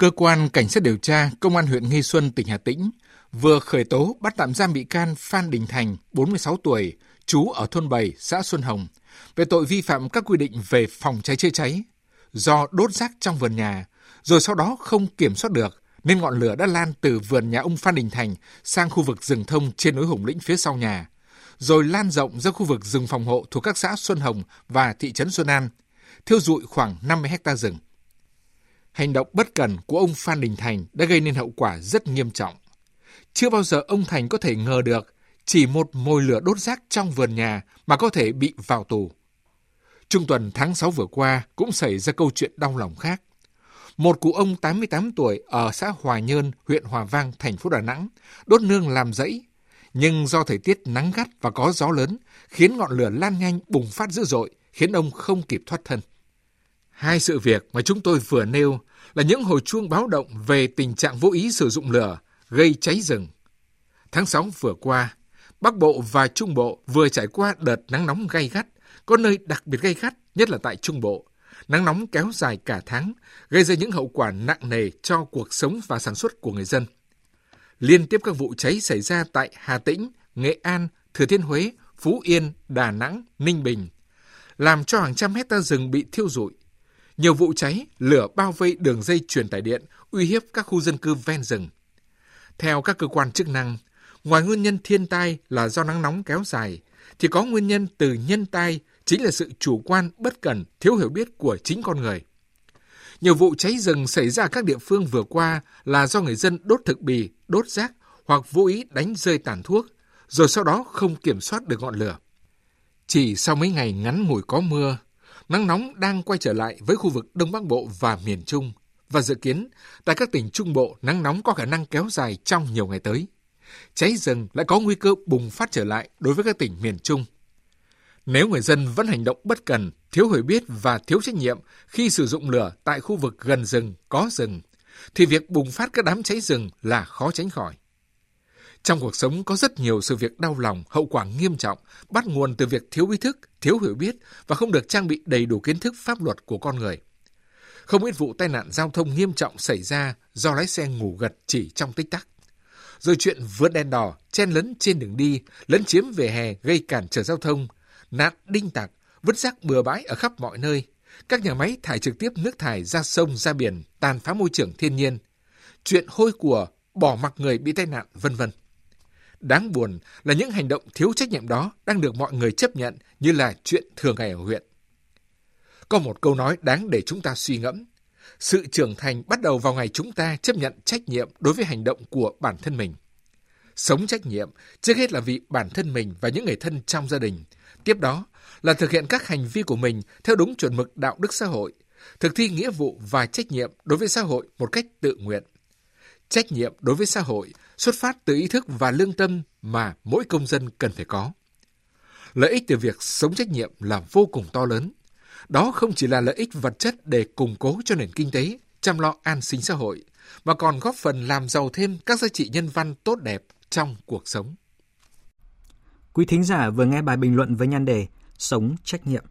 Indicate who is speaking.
Speaker 1: Cơ quan Cảnh sát điều tra Công an huyện Nghi Xuân, tỉnh Hà Tĩnh vừa khởi tố bắt tạm giam bị can Phan Đình Thành, 46 tuổi, trú ở thôn 7, xã Xuân Hồng, về tội vi phạm các quy định về phòng cháy chữa cháy do đốt rác trong vườn nhà, rồi sau đó không kiểm soát được nên ngọn lửa đã lan từ vườn nhà ông Phan Đình Thành sang khu vực rừng thông trên núi Hùng Lĩnh phía sau nhà, rồi lan rộng ra khu vực rừng phòng hộ thuộc các xã Xuân Hồng và thị trấn Xuân An, thiêu dụi khoảng 50 hecta rừng. Hành động bất cần của ông Phan Đình Thành đã gây nên hậu quả rất nghiêm trọng. Chưa bao giờ ông Thành có thể ngờ được chỉ một mồi lửa đốt rác trong vườn nhà mà có thể bị vào tù. Trung tuần tháng 6 vừa qua cũng xảy ra câu chuyện đau lòng khác. Một cụ ông 88 tuổi ở xã Hòa Nhơn, huyện Hòa Vang, thành phố Đà Nẵng, đốt nương làm rẫy. Nhưng do thời tiết nắng gắt và có gió lớn, khiến ngọn lửa lan nhanh bùng phát dữ dội, khiến ông không kịp thoát thân. Hai sự việc mà chúng tôi vừa nêu là những hồi chuông báo động về tình trạng vô ý sử dụng lửa gây cháy rừng. Tháng 6 vừa qua, Bắc Bộ và Trung Bộ vừa trải qua đợt nắng nóng gay gắt, có nơi đặc biệt gay gắt, nhất là tại Trung Bộ. Nắng nóng kéo dài cả tháng, gây ra những hậu quả nặng nề cho cuộc sống và sản xuất của người dân. Liên tiếp các vụ cháy xảy ra tại Hà Tĩnh, Nghệ An, Thừa Thiên Huế, Phú Yên, Đà Nẵng, Ninh Bình, làm cho hàng trăm hecta rừng bị thiêu rụi. Nhiều vụ cháy, lửa bao vây đường dây truyền tải điện, uy hiếp các khu dân cư ven rừng. Theo các cơ quan chức năng, ngoài nguyên nhân thiên tai là do nắng nóng kéo dài, thì có nguyên nhân từ nhân tai chính là sự chủ quan bất cẩn, thiếu hiểu biết của chính con người. Nhiều vụ cháy rừng xảy ra ở các địa phương vừa qua là do người dân đốt thực bì, đốt rác hoặc vô ý đánh rơi tàn thuốc, rồi sau đó không kiểm soát được ngọn lửa. Chỉ sau mấy ngày ngắn ngủi có mưa, nắng nóng đang quay trở lại với khu vực Đông Bắc Bộ và miền Trung và dự kiến tại các tỉnh Trung Bộ nắng nóng có khả năng kéo dài trong nhiều ngày tới. Cháy rừng lại có nguy cơ bùng phát trở lại đối với các tỉnh miền Trung. Nếu người dân vẫn hành động bất cần, thiếu hiểu biết và thiếu trách nhiệm khi sử dụng lửa tại khu vực gần rừng, có rừng, thì việc bùng phát các đám cháy rừng là khó tránh khỏi. Trong cuộc sống có rất nhiều sự việc đau lòng, hậu quả nghiêm trọng, bắt nguồn từ việc thiếu ý thức, thiếu hiểu biết và không được trang bị đầy đủ kiến thức pháp luật của con người. Không ít vụ tai nạn giao thông nghiêm trọng xảy ra do lái xe ngủ gật chỉ trong tích tắc. Rồi chuyện vượt đèn đỏ, chen lấn trên đường đi, lấn chiếm vỉa hè gây cản trở giao thông, nạn đinh tặc, vứt rác bừa bãi ở khắp mọi nơi. Các nhà máy thải trực tiếp nước thải ra sông, ra biển, tàn phá môi trường thiên nhiên. Chuyện hôi của, bỏ mặc người bị tai nạn, vân vân. Đáng buồn là những hành động thiếu trách nhiệm đó đang được mọi người chấp nhận như là chuyện thường ngày ở huyện. Có một câu nói đáng để chúng ta suy ngẫm. Sự trưởng thành bắt đầu vào ngày chúng ta chấp nhận trách nhiệm đối với hành động của bản thân mình. Sống trách nhiệm trước hết là vì bản thân mình và những người thân trong gia đình. Tiếp đó là thực hiện các hành vi của mình theo đúng chuẩn mực đạo đức xã hội, thực thi nghĩa vụ và trách nhiệm đối với xã hội một cách tự nguyện. Trách nhiệm đối với xã hội xuất phát từ ý thức và lương tâm mà mỗi công dân cần phải có. Lợi ích từ việc sống trách nhiệm là vô cùng to lớn. Đó không chỉ là lợi ích vật chất để củng cố cho nền kinh tế, chăm lo an sinh xã hội, mà còn góp phần làm giàu thêm các giá trị nhân văn tốt đẹp trong cuộc sống.
Speaker 2: Quý thính giả vừa nghe bài bình luận với nhan đề Sống trách nhiệm